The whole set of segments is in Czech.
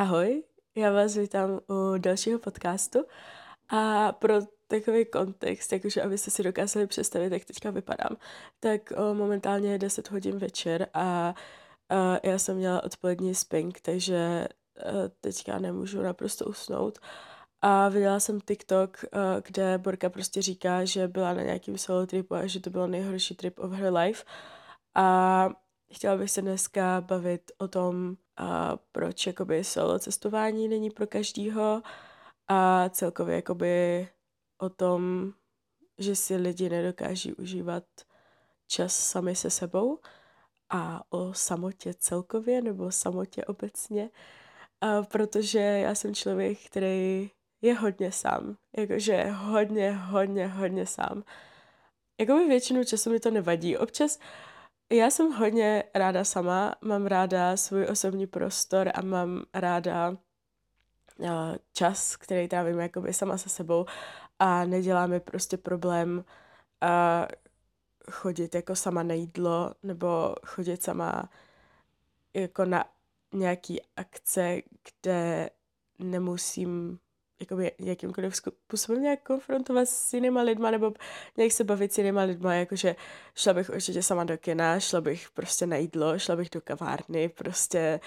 Ahoj, já vás vítám u dalšího podcastu a pro takový kontext, jakože abyste si dokázali představit, jak teďka vypadám, tak o, momentálně je 10 hodin večer a, a já jsem měla odpolední spink, takže a, teďka nemůžu naprosto usnout. A viděla jsem TikTok, a, kde Borka prostě říká, že byla na nějakým solo tripu a že to byl nejhorší trip of her life. A chtěla bych se dneska bavit o tom, a proč jakoby solo cestování není pro každýho a celkově jakoby o tom, že si lidi nedokáží užívat čas sami se sebou a o samotě celkově nebo samotě obecně, a protože já jsem člověk, který je hodně sám, jakože hodně, hodně, hodně sám. Jakoby většinu času mi to nevadí. Občas já jsem hodně ráda sama, mám ráda svůj osobní prostor a mám ráda uh, čas, který trávím jakoby sama se sebou a nedělá mi prostě problém uh, chodit jako sama na jídlo nebo chodit sama jako na nějaký akce, kde nemusím jakoby jakýmkoliv způsobem nějak konfrontovat s jinýma lidma nebo nějak se bavit s jinýma lidma, jakože šla bych určitě sama do kina, šla bych prostě na jídlo, šla bych do kavárny, prostě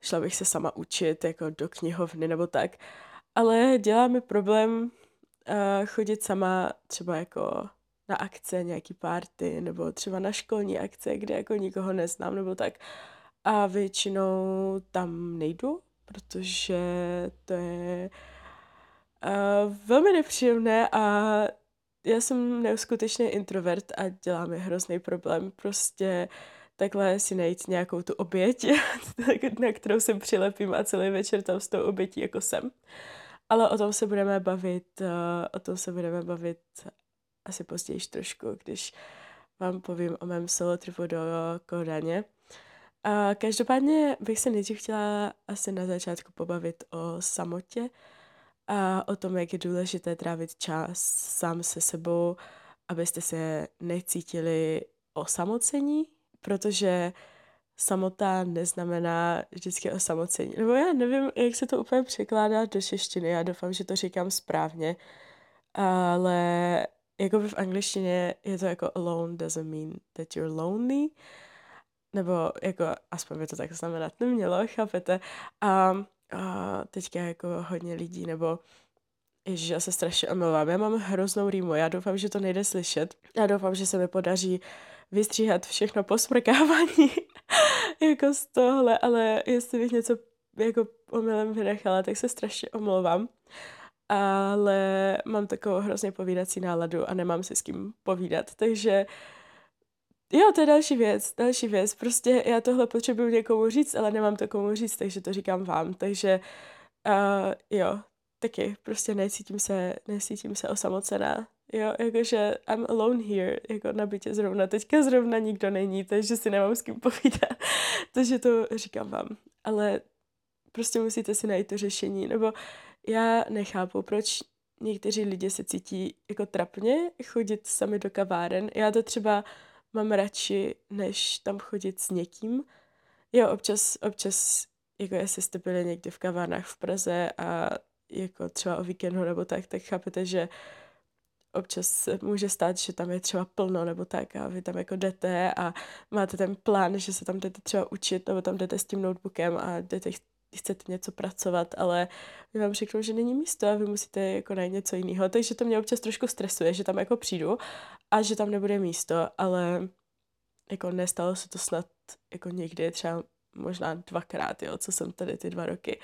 šla bych se sama učit jako do knihovny nebo tak. Ale dělá mi problém uh, chodit sama třeba jako na akce, nějaký party, nebo třeba na školní akce, kde jako nikoho neznám, nebo tak. A většinou tam nejdu, protože to je Velmi nepříjemné a já jsem neuskutečný introvert a dělá mi hrozný problém prostě takhle si najít nějakou tu oběť, na kterou se přilepím a celý večer tam s tou obětí jako jsem. Ale o tom se budeme bavit, uh, o tom se budeme bavit asi později trošku, když vám povím o mém solo tripu do Kodaně. Každopádně bych se nejdřív chtěla asi na začátku pobavit o samotě, a o tom, jak je důležité trávit čas sám se sebou, abyste se necítili osamocení, protože samota neznamená vždycky osamocení. Nebo já nevím, jak se to úplně překládá do češtiny, já doufám, že to říkám správně, ale jako v angličtině je to jako alone doesn't mean that you're lonely, nebo jako aspoň by to tak znamenat nemělo, chápete? A a teďka jako hodně lidí, nebo Ježiš, já se strašně omlouvám, já mám hroznou rýmu, já doufám, že to nejde slyšet. Já doufám, že se mi podaří vystříhat všechno po smrkávání jako z tohle, ale jestli bych něco jako omylem vynechala, tak se strašně omlouvám. Ale mám takovou hrozně povídací náladu a nemám si s kým povídat, takže uh, Jo, to je další věc, další věc. Prostě já tohle potřebuji někomu říct, ale nemám to komu říct, takže to říkám vám. Takže uh, jo, taky prostě necítím se, necítím se osamocená. Jo, jakože I'm alone here, jako na bytě zrovna. Teďka zrovna nikdo není, takže si nemám s kým povídat. takže to říkám vám. Ale prostě musíte si najít to řešení. Nebo já nechápu, proč někteří lidi se cítí jako trapně chodit sami do kaváren. Já to třeba mám radši, než tam chodit s někým. Jo, občas, občas, jako jestli jste byli někdy v kavárnách v Praze a jako třeba o víkendu nebo tak, tak chápete, že občas může stát, že tam je třeba plno nebo tak a vy tam jako jdete a máte ten plán, že se tam jdete třeba učit nebo tam jdete s tím notebookem a jdete chcete něco pracovat, ale my vám řeknou, že není místo a vy musíte jako najít něco jiného. Takže to mě občas trošku stresuje, že tam jako přijdu a že tam nebude místo, ale jako nestalo se to snad jako někdy, třeba možná dvakrát, jo, co jsem tady ty dva roky.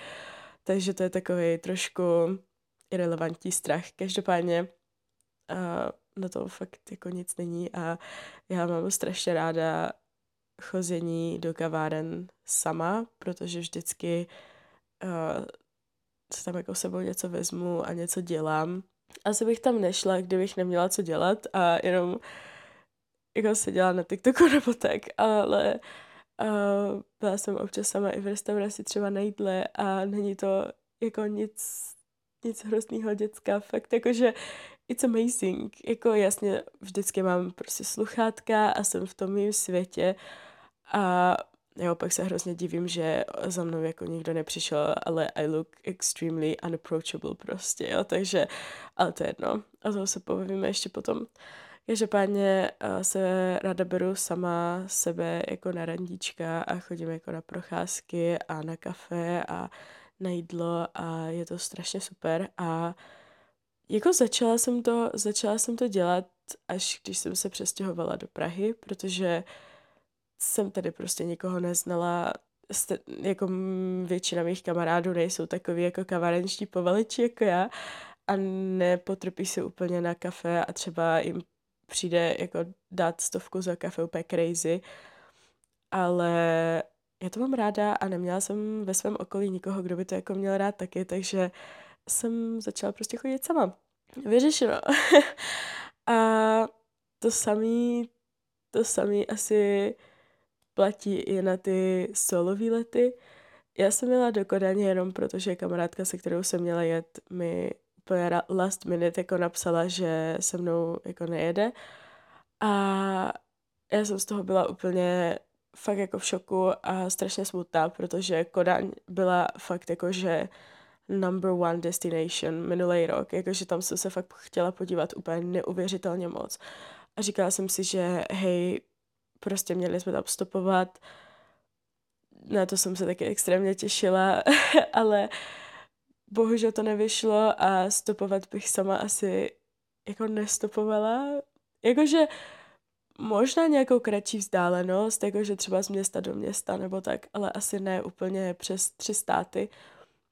Takže to je takový trošku irrelevantní strach. Každopádně a na to fakt jako nic není a já mám strašně ráda chození do kaváren sama, protože vždycky uh, se tam jako sebou něco vezmu a něco dělám. Asi bych tam nešla, kdybych neměla co dělat a jenom jako seděla na TikToku nebo tak, ale uh, byla jsem občas sama i v restauraci třeba na jídle a není to jako nic, nic hroznýho děcka, fakt jakože it's amazing, jako jasně vždycky mám prostě sluchátka a jsem v tom mým světě a jo, pak se hrozně divím, že za mnou jako nikdo nepřišel, ale I look extremely unapproachable prostě, jo, takže, ale to je jedno. A toho se povíme ještě potom. Každopádně uh, se ráda beru sama sebe jako na randíčka a chodím jako na procházky a na kafe a na jídlo a je to strašně super a jako začala jsem to, začala jsem to dělat, až když jsem se přestěhovala do Prahy, protože jsem tady prostě nikoho neznala, jako většina mých kamarádů nejsou takový jako kavarenční povaliči jako já a nepotrpí se úplně na kafe a třeba jim přijde jako dát stovku za kafe úplně crazy, ale já to mám ráda a neměla jsem ve svém okolí nikoho, kdo by to jako měl rád taky, takže jsem začala prostě chodit sama. Vyřešeno. a to samý, to samý asi platí i na ty solo výlety. Já jsem měla do Kodaně jenom protože kamarádka, se kterou jsem měla jet, mi úplně last minute jako napsala, že se mnou jako nejede. A já jsem z toho byla úplně fakt jako v šoku a strašně smutná, protože Kodaň byla fakt jako, že number one destination minulý rok, jakože tam jsem se fakt chtěla podívat úplně neuvěřitelně moc. A říkala jsem si, že hej, prostě měli jsme tam stopovat. Na to jsem se taky extrémně těšila, ale bohužel to nevyšlo a stopovat bych sama asi jako nestopovala. Jakože možná nějakou kratší vzdálenost, jakože třeba z města do města nebo tak, ale asi ne úplně přes tři státy.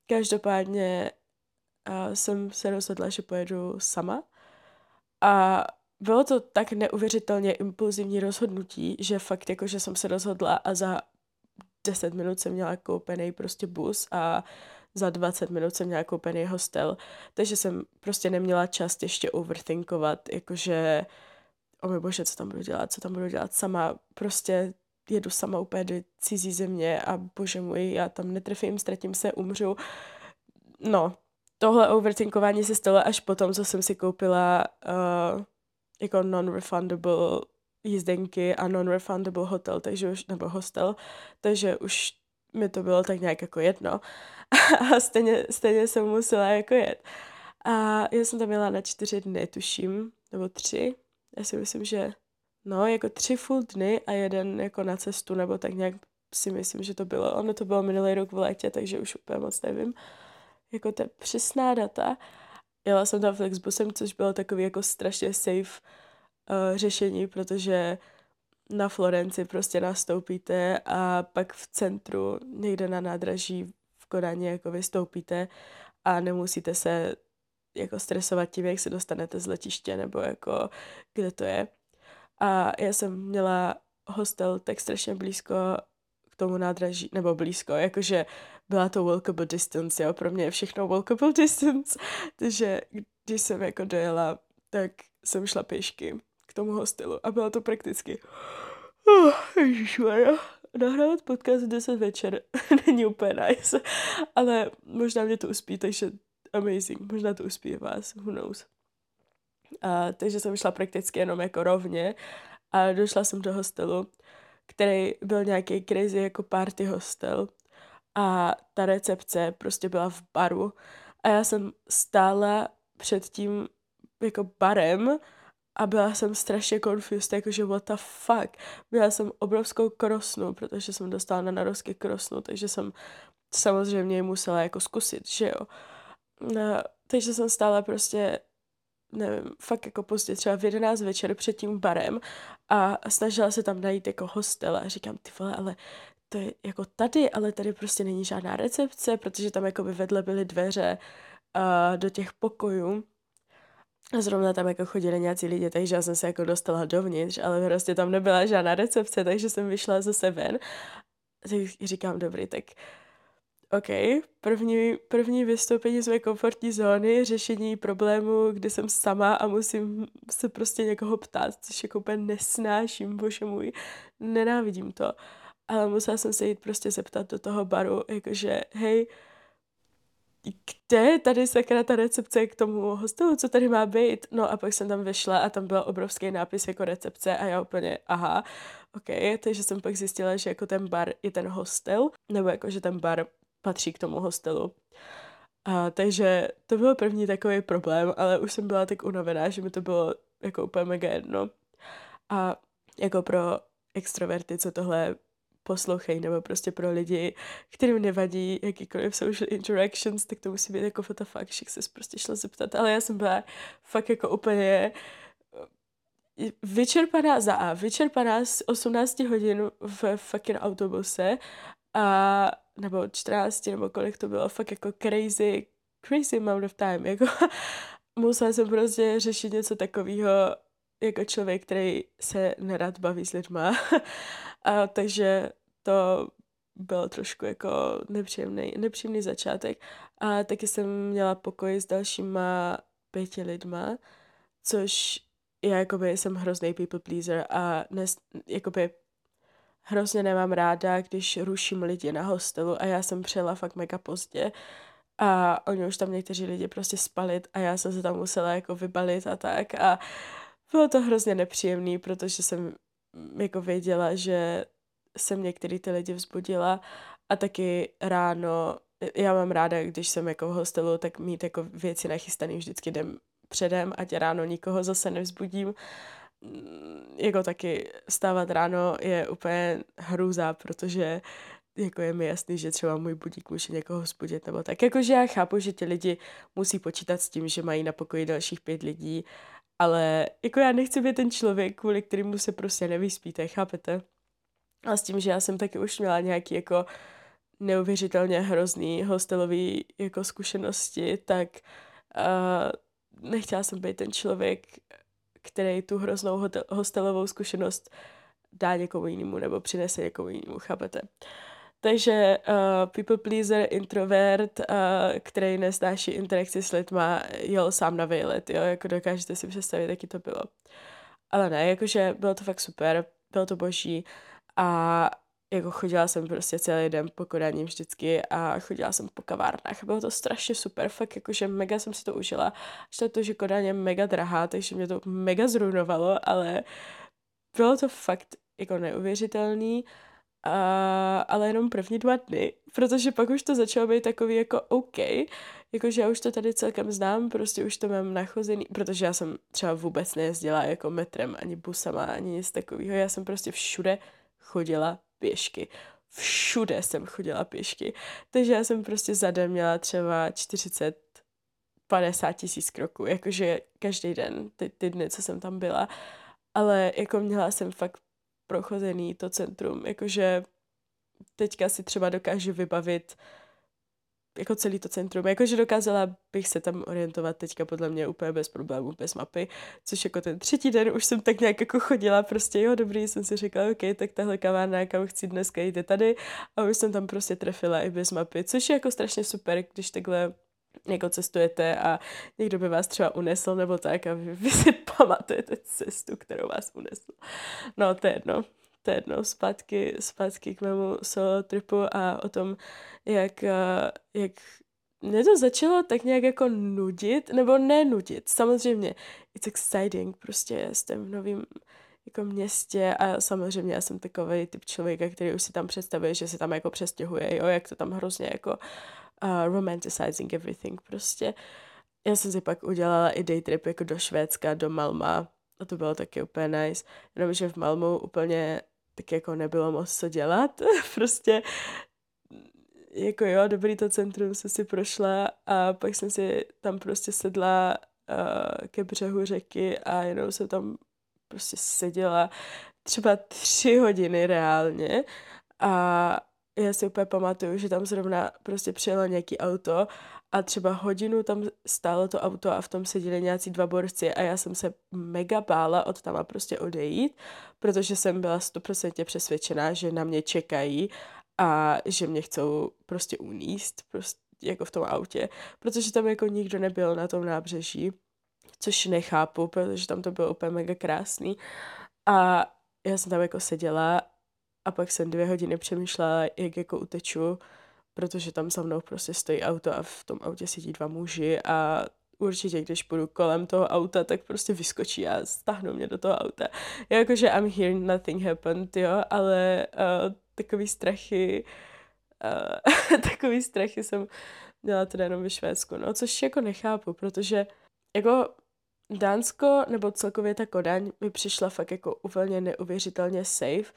Každopádně jsem se rozhodla, že pojedu sama a bylo to tak neuvěřitelně impulzivní rozhodnutí, že fakt jako, že jsem se rozhodla a za 10 minut jsem měla koupený prostě bus a za 20 minut jsem měla koupený hostel, takže jsem prostě neměla čas ještě overthinkovat, jakože o můj bože, co tam budu dělat, co tam budu dělat sama, prostě jedu sama úplně do cizí země a bože můj, já tam netrefím, ztratím se, umřu. No, tohle overthinkování se stalo až potom, co jsem si koupila uh, jako non-refundable jízdenky a non-refundable hotel, takže už, nebo hostel, takže už mi to bylo tak nějak jako jedno. a stejně, stejně jsem musela jako jet. A já jsem tam měla na čtyři dny, tuším, nebo tři. Já si myslím, že no, jako tři full dny a jeden jako na cestu, nebo tak nějak si myslím, že to bylo. Ono to bylo minulý rok v létě, takže už úplně moc nevím. Jako ta přesná data. Jela jsem tam Flexbusem, což bylo takový jako strašně safe uh, řešení, protože na Florenci prostě nastoupíte a pak v centru někde na nádraží v Kodaně jako vystoupíte a nemusíte se jako stresovat tím, jak se dostanete z letiště nebo jako kde to je. A já jsem měla hostel tak strašně blízko k tomu nádraží, nebo blízko, jakože byla to walkable distance, jo, pro mě je všechno walkable distance, takže když jsem jako dojela, tak jsem šla pěšky k tomu hostelu a bylo to prakticky oh, ježišmarja, nahrávat podcast v 10 večer není úplně nice, ale možná mě to uspí, takže amazing, možná to uspí vás, who knows. A, takže jsem šla prakticky jenom jako rovně a došla jsem do hostelu, který byl nějaký crazy jako party hostel a ta recepce prostě byla v baru a já jsem stála před tím jako barem a byla jsem strašně confused, jakože what the fuck. Byla jsem obrovskou krosnu, protože jsem dostala na narozky krosnu, takže jsem samozřejmě musela jako zkusit, že jo. No, takže jsem stála prostě nevím, fakt jako pozdě, třeba v 11 večer před tím barem a snažila se tam najít jako hostel a říkám, ty vole, ale to je jako tady, ale tady prostě není žádná recepce, protože tam jako by vedle byly dveře uh, do těch pokojů. A zrovna tam jako chodili nějací lidi, takže já jsem se jako dostala dovnitř, ale prostě tam nebyla žádná recepce, takže jsem vyšla zase ven. Tak říkám, dobrý, tak OK, první, první vystoupení z mé komfortní zóny, řešení problému, kdy jsem sama a musím se prostě někoho ptát, což jako úplně nesnáším, bože můj, nenávidím to. Ale musela jsem se jít prostě zeptat do toho baru, jakože, hej, kde je tady sakra ta recepce k tomu hostelu, co tady má být? No a pak jsem tam vyšla a tam byl obrovský nápis jako recepce a já úplně, aha, OK, takže jsem pak zjistila, že jako ten bar je ten hostel, nebo jako, že ten bar patří k tomu hostelu. A, takže to byl první takový problém, ale už jsem byla tak unavená, že mi to bylo jako úplně mega jedno. A jako pro extroverty, co tohle poslouchají, nebo prostě pro lidi, kterým nevadí jakýkoliv social interactions, tak to musí být jako what the fuck, že se prostě šla zeptat, ale já jsem byla fakt jako úplně eh, vyčerpaná za A, vyčerpaná z 18 hodin v fucking autobuse a nebo 14, nebo kolik to bylo, fakt jako crazy, crazy amount of time, jako musela jsem prostě řešit něco takového jako člověk, který se nerad baví s lidma. a takže to byl trošku jako nepříjemný, nepříjemný začátek. A taky jsem měla pokoj s dalšíma pěti lidma, což já jakoby jsem hrozný people pleaser a nes, jakoby hrozně nemám ráda, když ruším lidi na hostelu a já jsem přijela fakt mega pozdě a oni už tam někteří lidi prostě spalit a já jsem se tam musela jako vybalit a tak a bylo to hrozně nepříjemný, protože jsem jako věděla, že jsem některý ty lidi vzbudila a taky ráno, já mám ráda, když jsem jako v hostelu, tak mít jako věci nachystaný vždycky jdem předem, ať ráno nikoho zase nevzbudím. Jako taky stávat ráno je úplně hrůza, protože jako je mi jasný, že třeba můj budík může někoho vzbudit nebo tak. Jakože já chápu, že ti lidi musí počítat s tím, že mají na pokoji dalších pět lidí, ale jako já nechci být ten člověk, kvůli kterému se prostě nevyspíte, chápete? A s tím, že já jsem taky už měla nějaký jako neuvěřitelně hrozný hostelový jako zkušenosti, tak uh, nechtěla jsem být ten člověk, který tu hroznou hotel, hostelovou zkušenost dá někomu jinému nebo přinese někomu jinému, chápete? Takže uh, people pleaser, introvert, uh, který nesnáší interakci s lidma, jel sám na vejlet, jo, jako dokážete si představit, jaký to bylo. Ale ne, jakože bylo to fakt super, bylo to boží a jako chodila jsem prostě celý den po Kodaní vždycky a chodila jsem po kavárnách. Bylo to strašně super, fakt jakože mega jsem si to užila. Až to, že Kodaň je mega drahá, takže mě to mega zrunovalo, ale bylo to fakt jako neuvěřitelný, a, ale jenom první dva dny, protože pak už to začalo být takový jako OK, jakože já už to tady celkem znám, prostě už to mám nachozený, protože já jsem třeba vůbec nejezdila jako metrem, ani busama, ani nic takového, já jsem prostě všude chodila pěšky. Všude jsem chodila pěšky. Takže já jsem prostě za den měla třeba 40 50 tisíc kroků, jakože každý den, ty, ty dny, co jsem tam byla. Ale jako měla jsem fakt prochozený to centrum, jakože teďka si třeba dokážu vybavit jako celý to centrum. Jakože dokázala bych se tam orientovat teďka podle mě úplně bez problémů, bez mapy, což jako ten třetí den už jsem tak nějak jako chodila, prostě jo, dobrý, jsem si říkala, OK, tak tahle kavárna, kam chci dneska jít tady. A už jsem tam prostě trefila i bez mapy, což je jako strašně super, když takhle jako cestujete a někdo by vás třeba unesl nebo tak a vy, vy si pamatujete cestu, kterou vás unesl. No, to je jedno. To je jedno, zpátky, zpátky k mému solo tripu a o tom, jak, eh, jak mě to začalo tak nějak jako nudit, nebo nenudit, samozřejmě, it's exciting, prostě jsem v novém jako městě a samozřejmě já jsem takový typ člověka, který už si tam představuje, že se tam jako přestěhuje, jo, jak to tam hrozně jako uh, romanticizing everything prostě. Já jsem si pak udělala i day trip jako do Švédska, do Malma a to bylo taky úplně nice, jenomže v Malmu úplně tak jako nebylo moc co dělat. prostě jako jo, dobrý to centrum jsem si prošla a pak jsem si tam prostě sedla uh, ke břehu řeky a jenom jsem tam prostě seděla třeba tři hodiny reálně a já si úplně pamatuju, že tam zrovna prostě přijelo nějaký auto a třeba hodinu tam stálo to auto a v tom seděli nějací dva borci a já jsem se mega bála od tam a prostě odejít, protože jsem byla stoprocentně přesvědčená, že na mě čekají a že mě chcou prostě uníst, prostě jako v tom autě, protože tam jako nikdo nebyl na tom nábřeží, což nechápu, protože tam to bylo úplně mega krásný a já jsem tam jako seděla a pak jsem dvě hodiny přemýšlela, jak jako uteču, protože tam za mnou prostě stojí auto a v tom autě sedí dva muži a určitě, když půjdu kolem toho auta, tak prostě vyskočí a stáhnou mě do toho auta. Jakože I'm here, nothing happened, jo, ale uh, takový strachy, uh, takový strachy jsem měla teda jenom ve Švédsku, no, což jako nechápu, protože jako Dánsko nebo celkově ta Kodaň mi přišla fakt jako úplně neuvěřitelně safe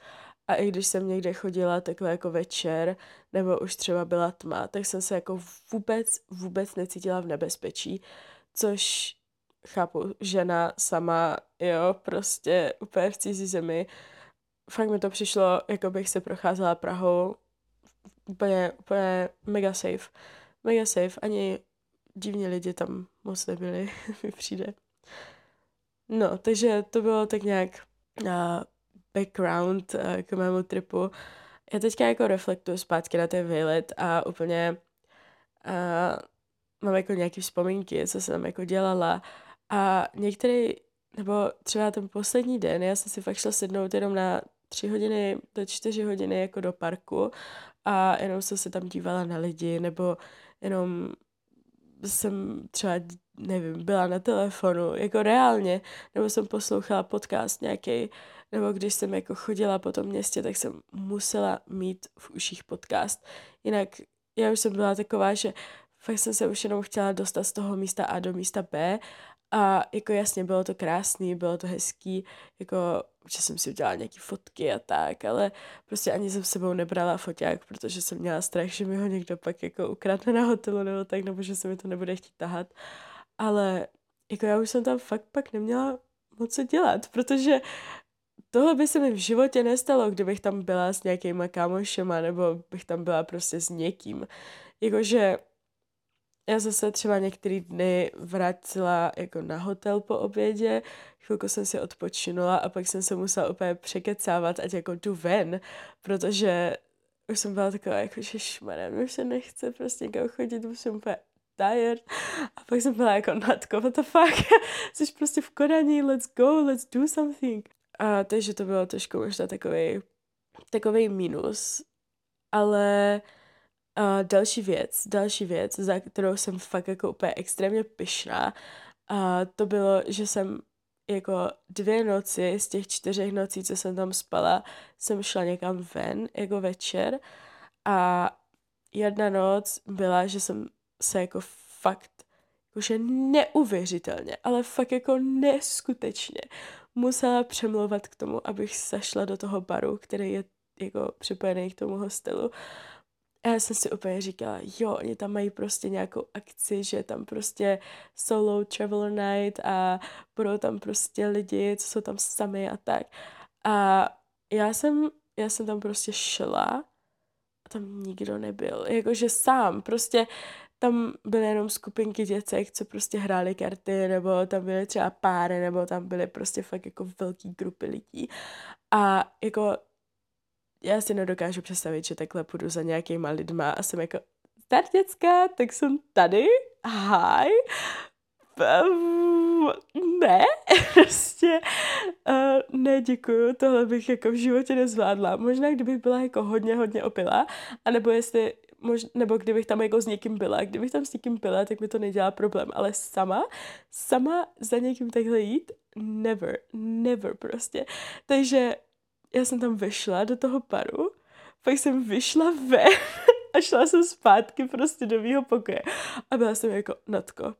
a i když jsem někde chodila takhle jako večer, nebo už třeba byla tma, tak jsem se jako vůbec, vůbec necítila v nebezpečí, což chápu, žena sama, jo, prostě úplně v cizí zemi. Fakt mi to přišlo, jako bych se procházela Prahou, úplně, úplně mega safe. Mega safe, ani divní lidi tam moc nebyli, mi přijde. No, takže to bylo tak nějak uh, background uh, k mému tripu. Já teďka jako reflektuju zpátky na ten výlet a úplně uh, mám jako nějaké vzpomínky, co jsem tam jako dělala a některý, nebo třeba ten poslední den, já jsem si fakt šla sednout jenom na tři hodiny do čtyři hodiny jako do parku a jenom jsem se tam dívala na lidi, nebo jenom jsem třeba, nevím, byla na telefonu, jako reálně, nebo jsem poslouchala podcast nějaký, nebo když jsem jako chodila po tom městě, tak jsem musela mít v uších podcast. Jinak já už jsem byla taková, že fakt jsem se už jenom chtěla dostat z toho místa A do místa B a jako jasně bylo to krásný, bylo to hezký, jako že jsem si udělala nějaký fotky a tak, ale prostě ani jsem sebou nebrala foťák, protože jsem měla strach, že mi ho někdo pak jako ukradne na hotelu nebo tak, nebo že se mi to nebude chtít tahat. Ale jako já už jsem tam fakt pak neměla moc co dělat, protože tohle by se mi v životě nestalo, kdybych tam byla s nějakýma kámošema, nebo bych tam byla prostě s někým. Jakože já zase třeba některý dny vrátila jako na hotel po obědě, chvilku jsem si odpočinula a pak jsem se musela úplně překecávat, ať jako jdu ven, protože už jsem byla taková jako, že šmarem, už se nechce prostě někam chodit, už jsem úplně tired. A pak jsem byla jako, Natko, what the fuck, jsi prostě v Kodaní, let's go, let's do something. A takže to bylo trošku možná takový, takový minus, ale a další věc, další věc, za kterou jsem fakt jako úplně extrémně pyšná, a to bylo, že jsem jako dvě noci z těch čtyřech nocí, co jsem tam spala, jsem šla někam ven, jako večer a jedna noc byla, že jsem se jako fakt, jakože neuvěřitelně, ale fakt jako neskutečně musela přemlouvat k tomu, abych zašla do toho baru, který je jako připojený k tomu hostelu já jsem si úplně říkala, jo, oni tam mají prostě nějakou akci, že tam prostě solo traveler night a budou tam prostě lidi, co jsou tam sami a tak. A já jsem, já jsem tam prostě šla a tam nikdo nebyl. Jakože sám, prostě tam byly jenom skupinky děcek, co prostě hrály karty, nebo tam byly třeba páry, nebo tam byly prostě fakt jako velký grupy lidí. A jako já si nedokážu představit, že takhle půjdu za nějakýma lidma a jsem jako, zdar děcka, tak jsem tady, hi, um, ne, prostě uh, ne, děkuju, tohle bych jako v životě nezvládla. Možná, kdybych byla jako hodně, hodně opila, anebo jestli, mož, nebo kdybych tam jako s někým byla. Kdybych tam s někým byla, tak mi to nedělá problém, ale sama, sama za někým takhle jít, never, never prostě. Takže já jsem tam vešla do toho paru, pak jsem vyšla ven a šla jsem zpátky prostě do mýho pokoje. A byla jsem jako, Natko,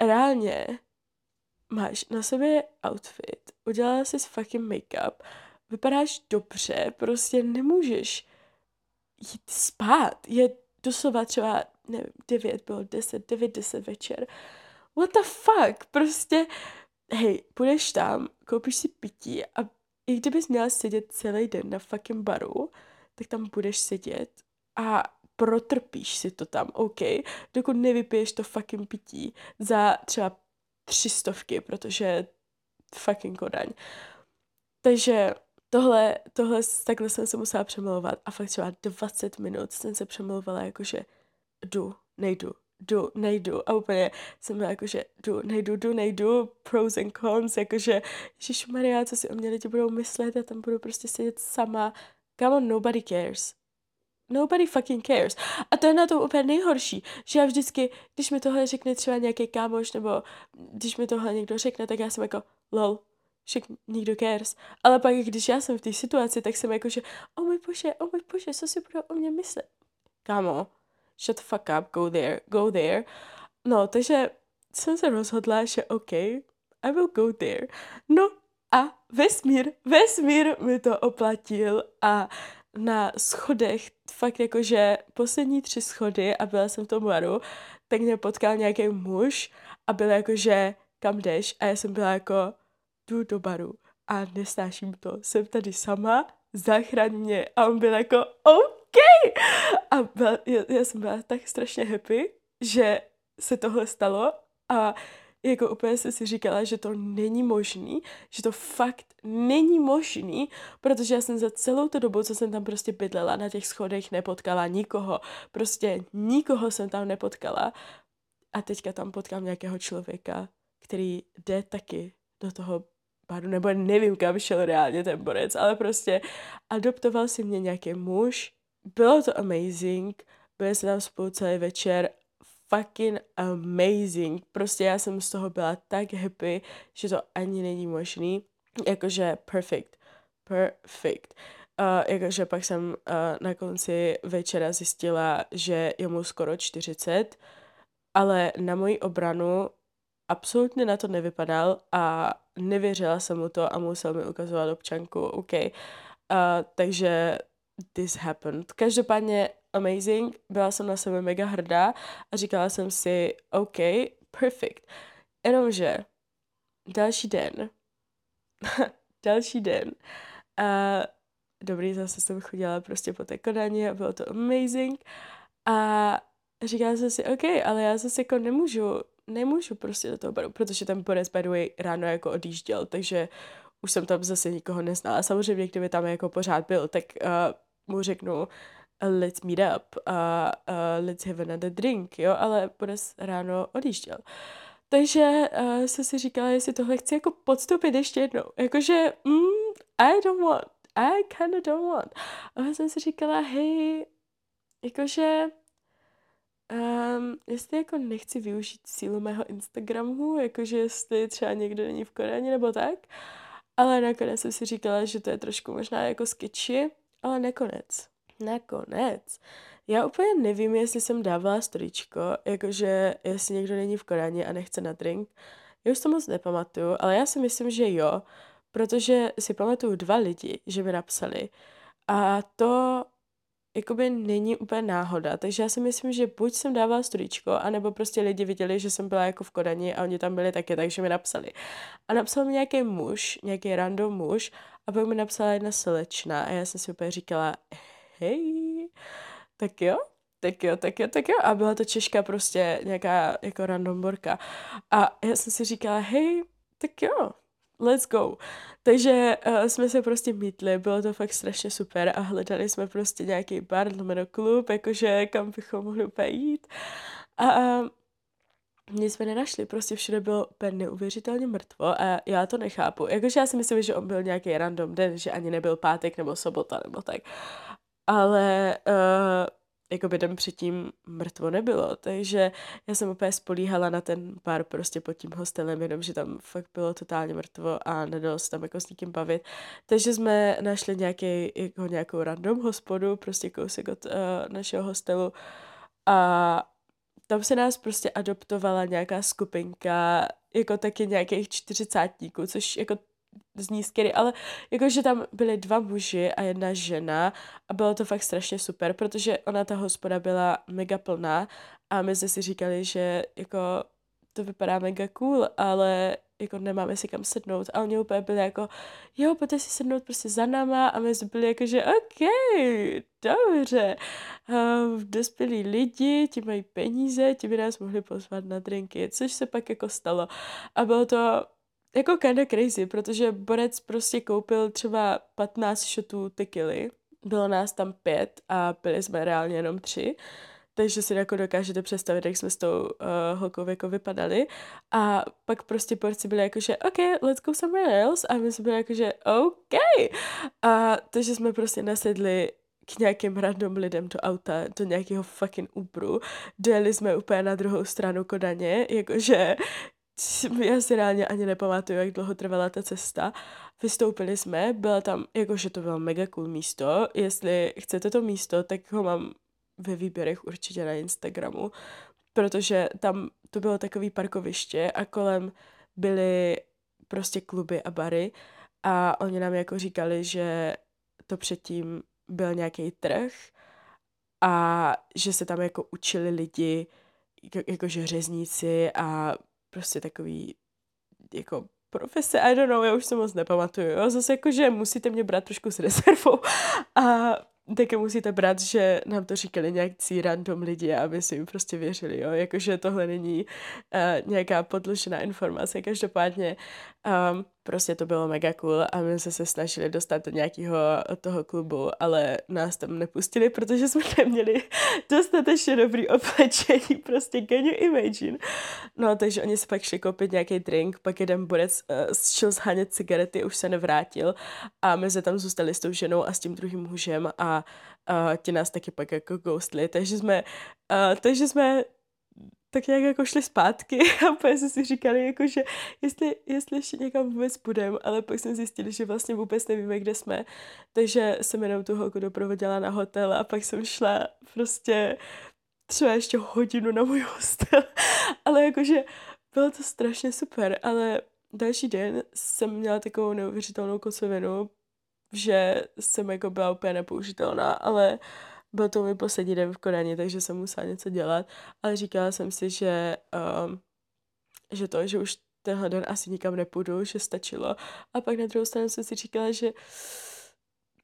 reálně máš na sobě outfit, udělala jsi fucking make-up, vypadáš dobře, prostě nemůžeš jít spát. Je doslova třeba, nevím, 9 bylo 10, 9, 10 večer. What the fuck? Prostě, hej, půjdeš tam, koupíš si pití a i kdybys měla sedět celý den na fucking baru, tak tam budeš sedět a protrpíš si to tam, OK, dokud nevypiješ to fucking pití za třeba třistovky, protože fucking Kodaň. Takže tohle, tohle, takhle jsem se musela přemlouvat a fakt třeba 20 minut jsem se přemlouvala jakože jdu, nejdu, jdu, nejdu. A úplně jsem byla jakože jdu, nejdu, jdu, nejdu, pros and cons, jakože Maria, co si o mě lidi budou myslet, já tam budu prostě sedět sama. Come on, nobody cares. Nobody fucking cares. A to je na tom úplně nejhorší, že já vždycky, když mi tohle řekne třeba nějaký kámoš, nebo když mi tohle někdo řekne, tak já jsem jako, lol, však nikdo cares. Ale pak, když já jsem v té situaci, tak jsem jako, že, o můj bože, o můj bože, co si budou o mě myslet? Kámo, shut the fuck up, go there, go there. No, takže jsem se rozhodla, že OK, I will go there. No a vesmír, vesmír mi to oplatil a na schodech, fakt jakože poslední tři schody a byla jsem v tom baru, tak mě potkal nějaký muž a byl jakože kam jdeš? A já jsem byla jako jdu do baru a nesnáším to, jsem tady sama, zachraň mě. A on byl jako OK. A byla, já, já jsem byla tak strašně happy, že se tohle stalo a jako úplně jsem si říkala, že to není možný, že to fakt není možný, protože já jsem za celou tu dobu, co jsem tam prostě bydlela na těch schodech, nepotkala nikoho. Prostě nikoho jsem tam nepotkala. A teďka tam potkám nějakého člověka, který jde taky do toho baru, nebo nevím, kam šel reálně ten borec, ale prostě adoptoval si mě nějaký muž. Bylo to amazing, byli jsme tam spolu celý večer fucking amazing. Prostě já jsem z toho byla tak happy, že to ani není možný. Jakože perfect. Perfect. Uh, jakože pak jsem uh, na konci večera zjistila, že je mu skoro 40, ale na moji obranu absolutně na to nevypadal a nevěřila jsem mu to a musel mi ukazovat občanku, OK. Uh, takže this happened. Každopádně amazing, byla jsem na sebe mega hrdá a říkala jsem si, OK, perfect. Jenomže další den, další den, a dobrý, zase jsem chodila prostě po té Kodani a bylo to amazing a říkala jsem si, OK, ale já zase jako nemůžu, nemůžu prostě do toho baru, protože ten borec by the way ráno jako odjížděl, takže už jsem tam zase nikoho neznala. Samozřejmě, kdyby tam jako pořád byl, tak uh, mu řeknu, let's meet up a uh, let's have another drink, jo, ale Boris ráno odjížděl. Takže uh, jsem si říkala, jestli tohle chci jako podstoupit ještě jednou. Jakože, mm, I don't want, I kinda don't want. A jsem si říkala, hej, jakože, um, jestli jako nechci využít sílu mého Instagramu, jakože jestli třeba někdo není v Koreani nebo tak, ale nakonec jsem si říkala, že to je trošku možná jako sketchy, ale nakonec nakonec. Já úplně nevím, jestli jsem dávala storičko, jakože jestli někdo není v Koráně a nechce na drink. Já už to moc nepamatuju, ale já si myslím, že jo, protože si pamatuju dva lidi, že mi napsali. A to jakoby není úplně náhoda, takže já si myslím, že buď jsem dávala storičko, anebo prostě lidi viděli, že jsem byla jako v Kodani a oni tam byli taky, takže mi napsali. A napsal mi nějaký muž, nějaký random muž a pak mi napsala jedna slečna a já jsem si úplně říkala, hej, tak jo, tak jo, tak jo, tak jo. A byla to Češka prostě nějaká jako random borka. A já jsem si říkala, hej, tak jo, let's go. Takže uh, jsme se prostě mítli, bylo to fakt strašně super a hledali jsme prostě nějaký bar, lomeno klub, jakože kam bychom mohli úplně jít. A uh, nic jsme nenašli, prostě všude bylo úplně neuvěřitelně mrtvo a já to nechápu. Jakože já si myslím, že on byl nějaký random den, že ani nebyl pátek nebo sobota nebo tak ale uh, jako by den předtím mrtvo nebylo, takže já jsem úplně spolíhala na ten pár prostě pod tím hostelem, jenom že tam fakt bylo totálně mrtvo a nedalo se tam jako s nikým bavit. Takže jsme našli nějaký, jako nějakou random hospodu, prostě kousek od uh, našeho hostelu a tam se nás prostě adoptovala nějaká skupinka, jako taky nějakých čtyřicátníků, což jako zní scary, ale jakože tam byly dva muži a jedna žena a bylo to fakt strašně super, protože ona ta hospoda byla mega plná a my jsme si říkali, že jako to vypadá mega cool, ale jako nemáme si kam sednout. A oni úplně byli jako, jo, pojďte si sednout prostě za náma a my jsme byli jako, že OK, dobře, uh, dospělí lidi, ti mají peníze, ti by nás mohli pozvat na drinky, což se pak jako stalo. A bylo to jako kinda crazy, protože Borec prostě koupil třeba 15 shotů tequily, bylo nás tam pět a pili jsme reálně jenom tři, takže si jako dokážete představit, jak jsme s tou uh, holkou jako vypadali. A pak prostě porci byli jako, že OK, let's go somewhere else. A my jsme byli jako, že OK. A takže jsme prostě nasedli k nějakým random lidem do auta, do nějakého fucking Uberu. Dojeli jsme úplně na druhou stranu Kodaně, jakože já si reálně ani nepamatuju, jak dlouho trvala ta cesta. Vystoupili jsme, byla tam, jakože to bylo mega cool místo. Jestli chcete to místo, tak ho mám ve výběrech určitě na Instagramu, protože tam to bylo takový parkoviště a kolem byly prostě kluby a bary a oni nám jako říkali, že to předtím byl nějaký trh a že se tam jako učili lidi, jako, jakože řezníci a prostě takový jako profese, I don't know, já už se moc nepamatuju, jo? zase jako, že musíte mě brát trošku s rezervou. A taky musíte brát, že nám to říkali nějaký random lidi a aby si jim prostě věřili, jo, jakože tohle není uh, nějaká podložená informace, každopádně um, prostě to bylo mega cool a my jsme se snažili dostat do nějakého toho klubu, ale nás tam nepustili, protože jsme neměli dostatečně dobrý oblečení, prostě can you imagine? No, takže oni se pak šli koupit nějaký drink, pak jeden borec uh, šel zhánět cigarety, už se nevrátil a my se tam zůstali s tou ženou a s tím druhým mužem a uh, ti nás taky pak jako ghostli, takže jsme, uh, takže jsme tak nějak jako šli zpátky a úplně jsme si říkali, jako, že jestli, jestli ještě někam vůbec půjdeme, ale pak jsme zjistili, že vlastně vůbec nevíme, kde jsme, takže jsem jenom tu holku doprovodila na hotel a pak jsem šla prostě třeba ještě hodinu na můj hostel, ale jakože bylo to strašně super, ale další den jsem měla takovou neuvěřitelnou kocovinu, že jsem jako byla úplně nepoužitelná, ale uh, byl to můj poslední den v Kodani, takže jsem musela něco dělat, ale říkala jsem si, že, um, že to, že už tenhle den asi nikam nepůjdu, že stačilo. A pak na druhou stranu jsem si říkala, že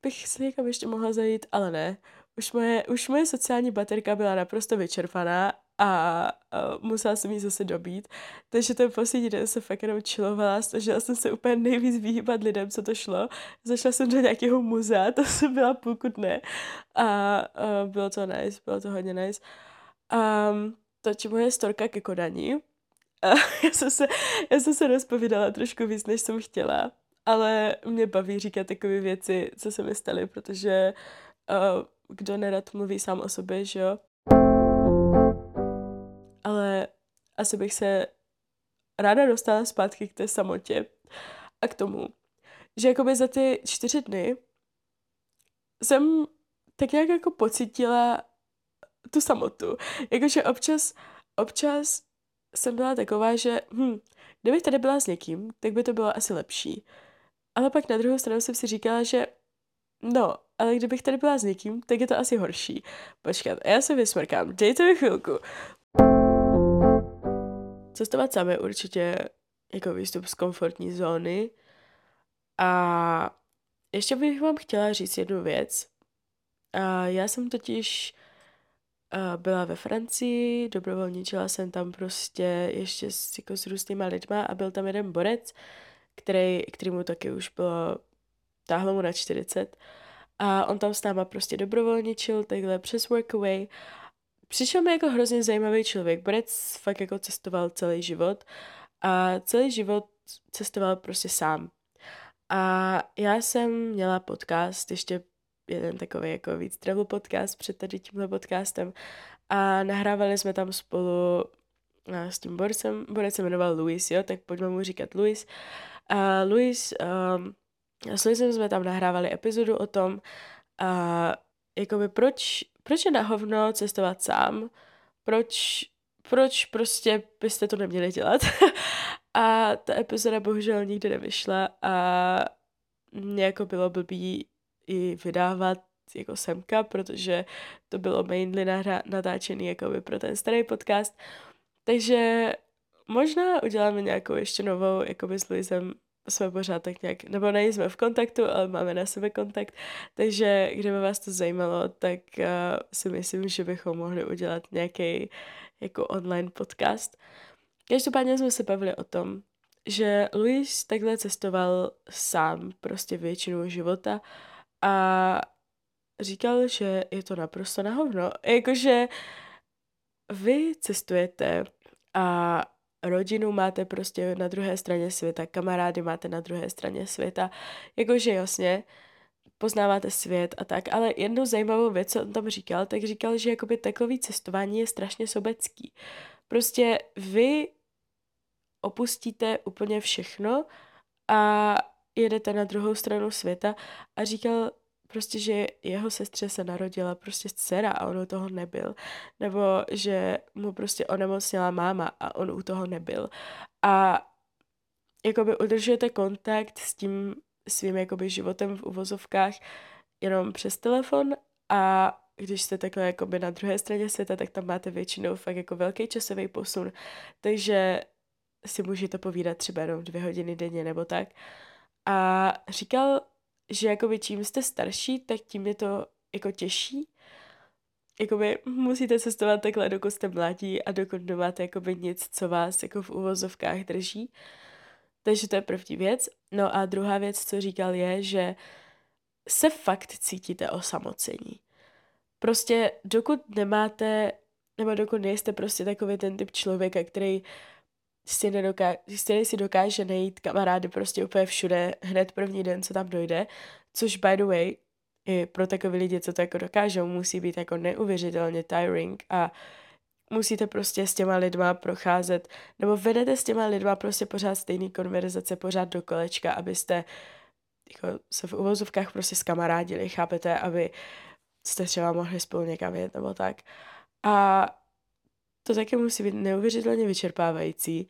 bych se někam ještě mohla zajít, ale ne. Už moje, už moje sociální baterka byla naprosto vyčerpaná a uh, musela jsem jí zase dobít. Takže ten poslední den se fakt jenom čilovala, snažila jsem se úplně nejvíc vyhýbat lidem, co to šlo. Zašla jsem do nějakého muzea, to jsem byla půlku dne a uh, bylo to nice, bylo to hodně nice. Um, toč moje storka ke kodaní. Uh, já, jsem se, já jsem se rozpovídala trošku víc, než jsem chtěla, ale mě baví říkat takové věci, co se mi staly, protože uh, kdo nerad mluví sám o sobě, že jo? Asi bych se ráda dostala zpátky k té samotě a k tomu, že jakoby za ty čtyři dny jsem tak nějak jako pocítila tu samotu. Jakože občas, občas jsem byla taková, že hm, kdybych tady byla s někým, tak by to bylo asi lepší. Ale pak na druhou stranu jsem si říkala, že no, ale kdybych tady byla s někým, tak je to asi horší. Počkat, já se vysmrkám, dejte mi chvilku. Cestovat sami určitě jako výstup z komfortní zóny. A ještě bych vám chtěla říct jednu věc. A já jsem totiž byla ve Francii, dobrovolničila jsem tam prostě ještě s, jako s různýma lidma a byl tam jeden borec, který, který mu taky už bylo, táhlo mu na 40 a on tam s náma prostě dobrovolničil takhle přes Workaway Přišel mi jako hrozně zajímavý člověk. Borec fakt jako cestoval celý život a celý život cestoval prostě sám. A já jsem měla podcast, ještě jeden takový jako víc travel podcast před tady tímhle podcastem a nahrávali jsme tam spolu s tím borcem, borec se jmenoval Luis, jo, tak pojďme mu říkat Luis. A Luis, um, s Luisem jsme tam nahrávali epizodu o tom, a jakoby proč proč je na hovno cestovat sám, proč, proč prostě byste to neměli dělat. a ta epizoda bohužel nikdy nevyšla a mě jako bylo blbý i vydávat jako semka, protože to bylo mainly natáčený jako pro ten starý podcast. Takže možná uděláme nějakou ještě novou, jako s Luisem jsme pořád tak nějak, nebo nejsme v kontaktu, ale máme na sebe kontakt, takže kdyby vás to zajímalo, tak uh, si myslím, že bychom mohli udělat nějaký jako online podcast. Každopádně jsme se bavili o tom, že Luis takhle cestoval sám prostě většinu života a říkal, že je to naprosto na hovno. Jakože vy cestujete a rodinu máte prostě na druhé straně světa, kamarády máte na druhé straně světa, jakože jasně, poznáváte svět a tak, ale jednu zajímavou věc, co on tam říkal, tak říkal, že jakoby takový cestování je strašně sobecký. Prostě vy opustíte úplně všechno a jedete na druhou stranu světa a říkal prostě, že jeho sestře se narodila prostě dcera a on u toho nebyl. Nebo že mu prostě onemocněla máma a on u toho nebyl. A jakoby udržujete kontakt s tím svým jakoby životem v uvozovkách jenom přes telefon a když jste takhle jakoby na druhé straně světa, tak tam máte většinou fakt jako velký časový posun, takže si můžete povídat třeba jenom dvě hodiny denně nebo tak. A říkal, že jakoby čím jste starší, tak tím je to jako těžší. Jakoby musíte cestovat takhle, dokud jste mladí a dokud nemáte jakoby nic, co vás jako v uvozovkách drží. Takže to je první věc. No a druhá věc, co říkal, je, že se fakt cítíte osamocení. Prostě dokud nemáte, nebo dokud nejste prostě takový ten typ člověka, který si, nedoká, si dokáže najít kamarády prostě úplně všude hned první den, co tam dojde, což by the way, i pro takové lidi, co to jako dokážou, musí být jako neuvěřitelně tiring a musíte prostě s těma lidma procházet, nebo vedete s těma lidma prostě pořád stejný konverzace, pořád do kolečka, abyste jako se v uvozovkách prostě skamarádili, chápete, aby jste třeba mohli spolu někam jet nebo tak. A to taky musí být neuvěřitelně vyčerpávající.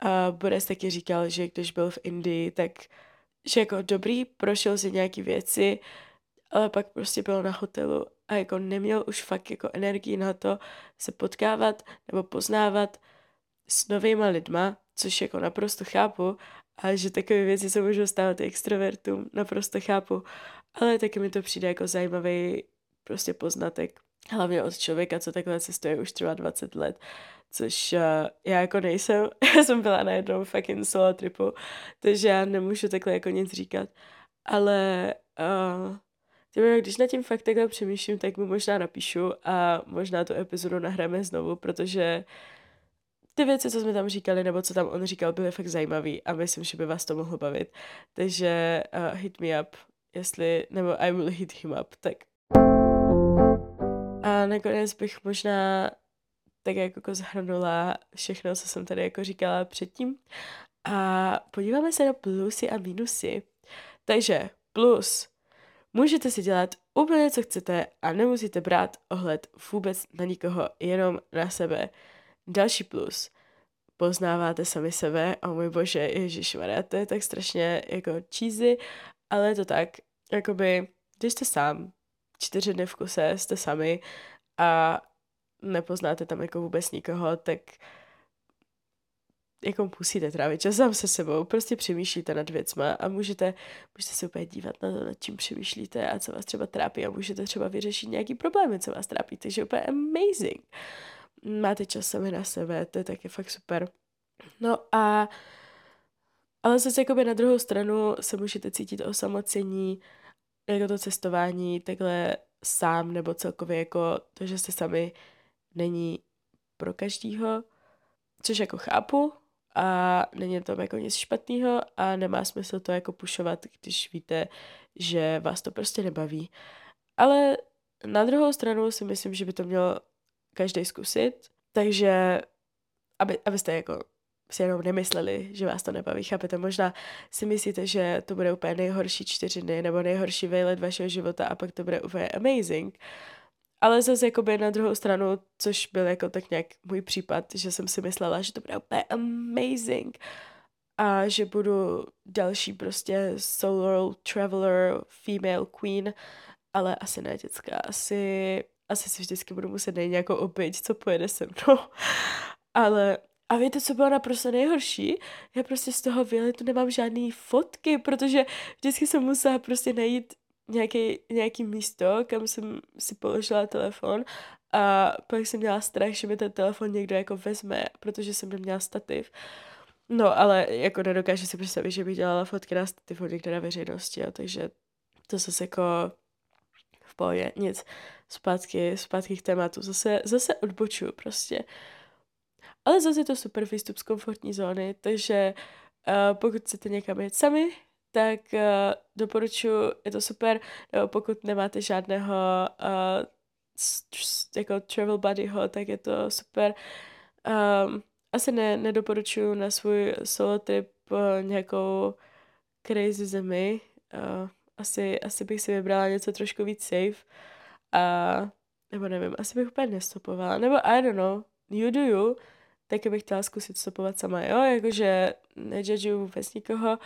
A Boris taky říkal, že když byl v Indii, tak že jako dobrý, prošel si nějaký věci, ale pak prostě byl na hotelu a jako neměl už fakt jako energii na to se potkávat nebo poznávat s novýma lidma, což jako naprosto chápu, a že takové věci se můžou stávat extrovertům, naprosto chápu, ale taky mi to přijde jako zajímavý prostě poznatek, hlavně od člověka, co takhle cestuje už třeba 20 let, což uh, já jako nejsem, já jsem byla na jednom fucking solo tripu, takže já nemůžu takhle jako nic říkat, ale uh, Tyhle, když nad tím fakt takhle přemýšlím, tak mu možná napíšu a možná tu epizodu nahráme znovu, protože ty věci, co jsme tam říkali, nebo co tam on říkal, byly fakt zajímavý a myslím, že by vás to mohlo bavit. Takže uh, hit me up, jestli, nebo I will hit him up, tak. Nakonec bych možná tak jako zhrnula všechno, co jsem tady jako říkala předtím. A podíváme se na plusy a minusy. Takže plus Můžete si dělat úplně co chcete a nemusíte brát ohled vůbec na nikoho, jenom na sebe. Další plus. Poznáváte sami sebe, a oh můj bože, ježišmarja, to je tak strašně jako cheesy, ale je to tak, jakoby, když jste sám, čtyři dny v kuse jste sami a nepoznáte tam jako vůbec nikoho, tak jako musíte trávit čas sám se sebou, prostě přemýšlíte nad věcma a můžete, můžete se úplně dívat na to, nad čím přemýšlíte a co vás třeba trápí a můžete třeba vyřešit nějaký problémy, co vás trápí, takže úplně amazing. Máte čas sami na sebe, to je taky fakt super. No a ale zase jakoby na druhou stranu se můžete cítit osamocení, jako to cestování, takhle sám nebo celkově jako to, že jste sami není pro každýho, což jako chápu, a není to jako nic špatného a nemá smysl to jako pušovat, když víte, že vás to prostě nebaví. Ale na druhou stranu si myslím, že by to měl každý zkusit, takže aby, abyste jako si jenom nemysleli, že vás to nebaví, chápete? Možná si myslíte, že to bude úplně nejhorší čtyři dny nebo nejhorší vejlet vašeho života a pak to bude úplně amazing. Ale zase jakoby na druhou stranu, což byl jako tak nějak můj případ, že jsem si myslela, že to bude úplně amazing a že budu další prostě solo traveler, female queen, ale asi ne dětská, asi, asi si vždycky budu muset najít nějakou oběť, co pojede se mnou. ale a víte, co bylo naprosto nejhorší? Já prostě z toho výletu nemám žádný fotky, protože vždycky jsem musela prostě najít nějaký, nějaký místo, kam jsem si položila telefon a pak jsem měla strach, že mi ten telefon někdo jako vezme, protože jsem neměla stativ. No, ale jako nedokážu si představit, že bych dělala fotky na stativu někde na veřejnosti, jo, takže to zase jako v pohodě, nic. Zpátky, zpátky k tématu, zase, zase odbočuju prostě. Ale zase je to super výstup z komfortní zóny, takže uh, pokud chcete někam jít sami, tak uh, doporučuji, je to super, nebo pokud nemáte žádného uh, jako travel buddyho, tak je to super. Um, asi ne, nedoporučuji na svůj solo trip uh, nějakou crazy zemi. Uh, asi, asi bych si vybrala něco trošku víc safe. A, nebo nevím, asi bych úplně nestopovala. Nebo I don't know, you do you. Taky bych chtěla zkusit stopovat sama, jo, jakože nejudžuju vůbec nikoho,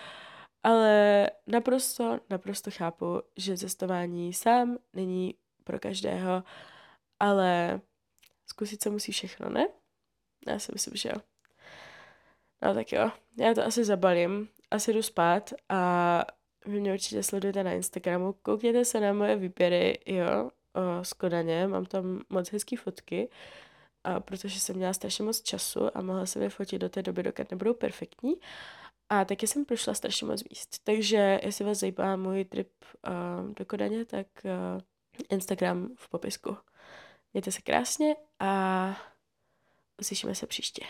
ale naprosto, naprosto chápu, že cestování sám není pro každého, ale zkusit se musí všechno, ne? Já si myslím, že jo. No tak jo, já to asi zabalím, asi jdu spát a vy mě určitě sledujete na Instagramu, koukněte se na moje výběry, jo, o, z Kodaně, mám tam moc hezký fotky, a protože jsem měla strašně moc času a mohla se vyfotit do té doby, dokud nebudou perfektní. A taky jsem prošla strašně moc míst. Takže jestli vás zajímá můj trip uh, do Kodaně, tak uh, Instagram v popisku. Mějte se krásně a uslyšíme se příště.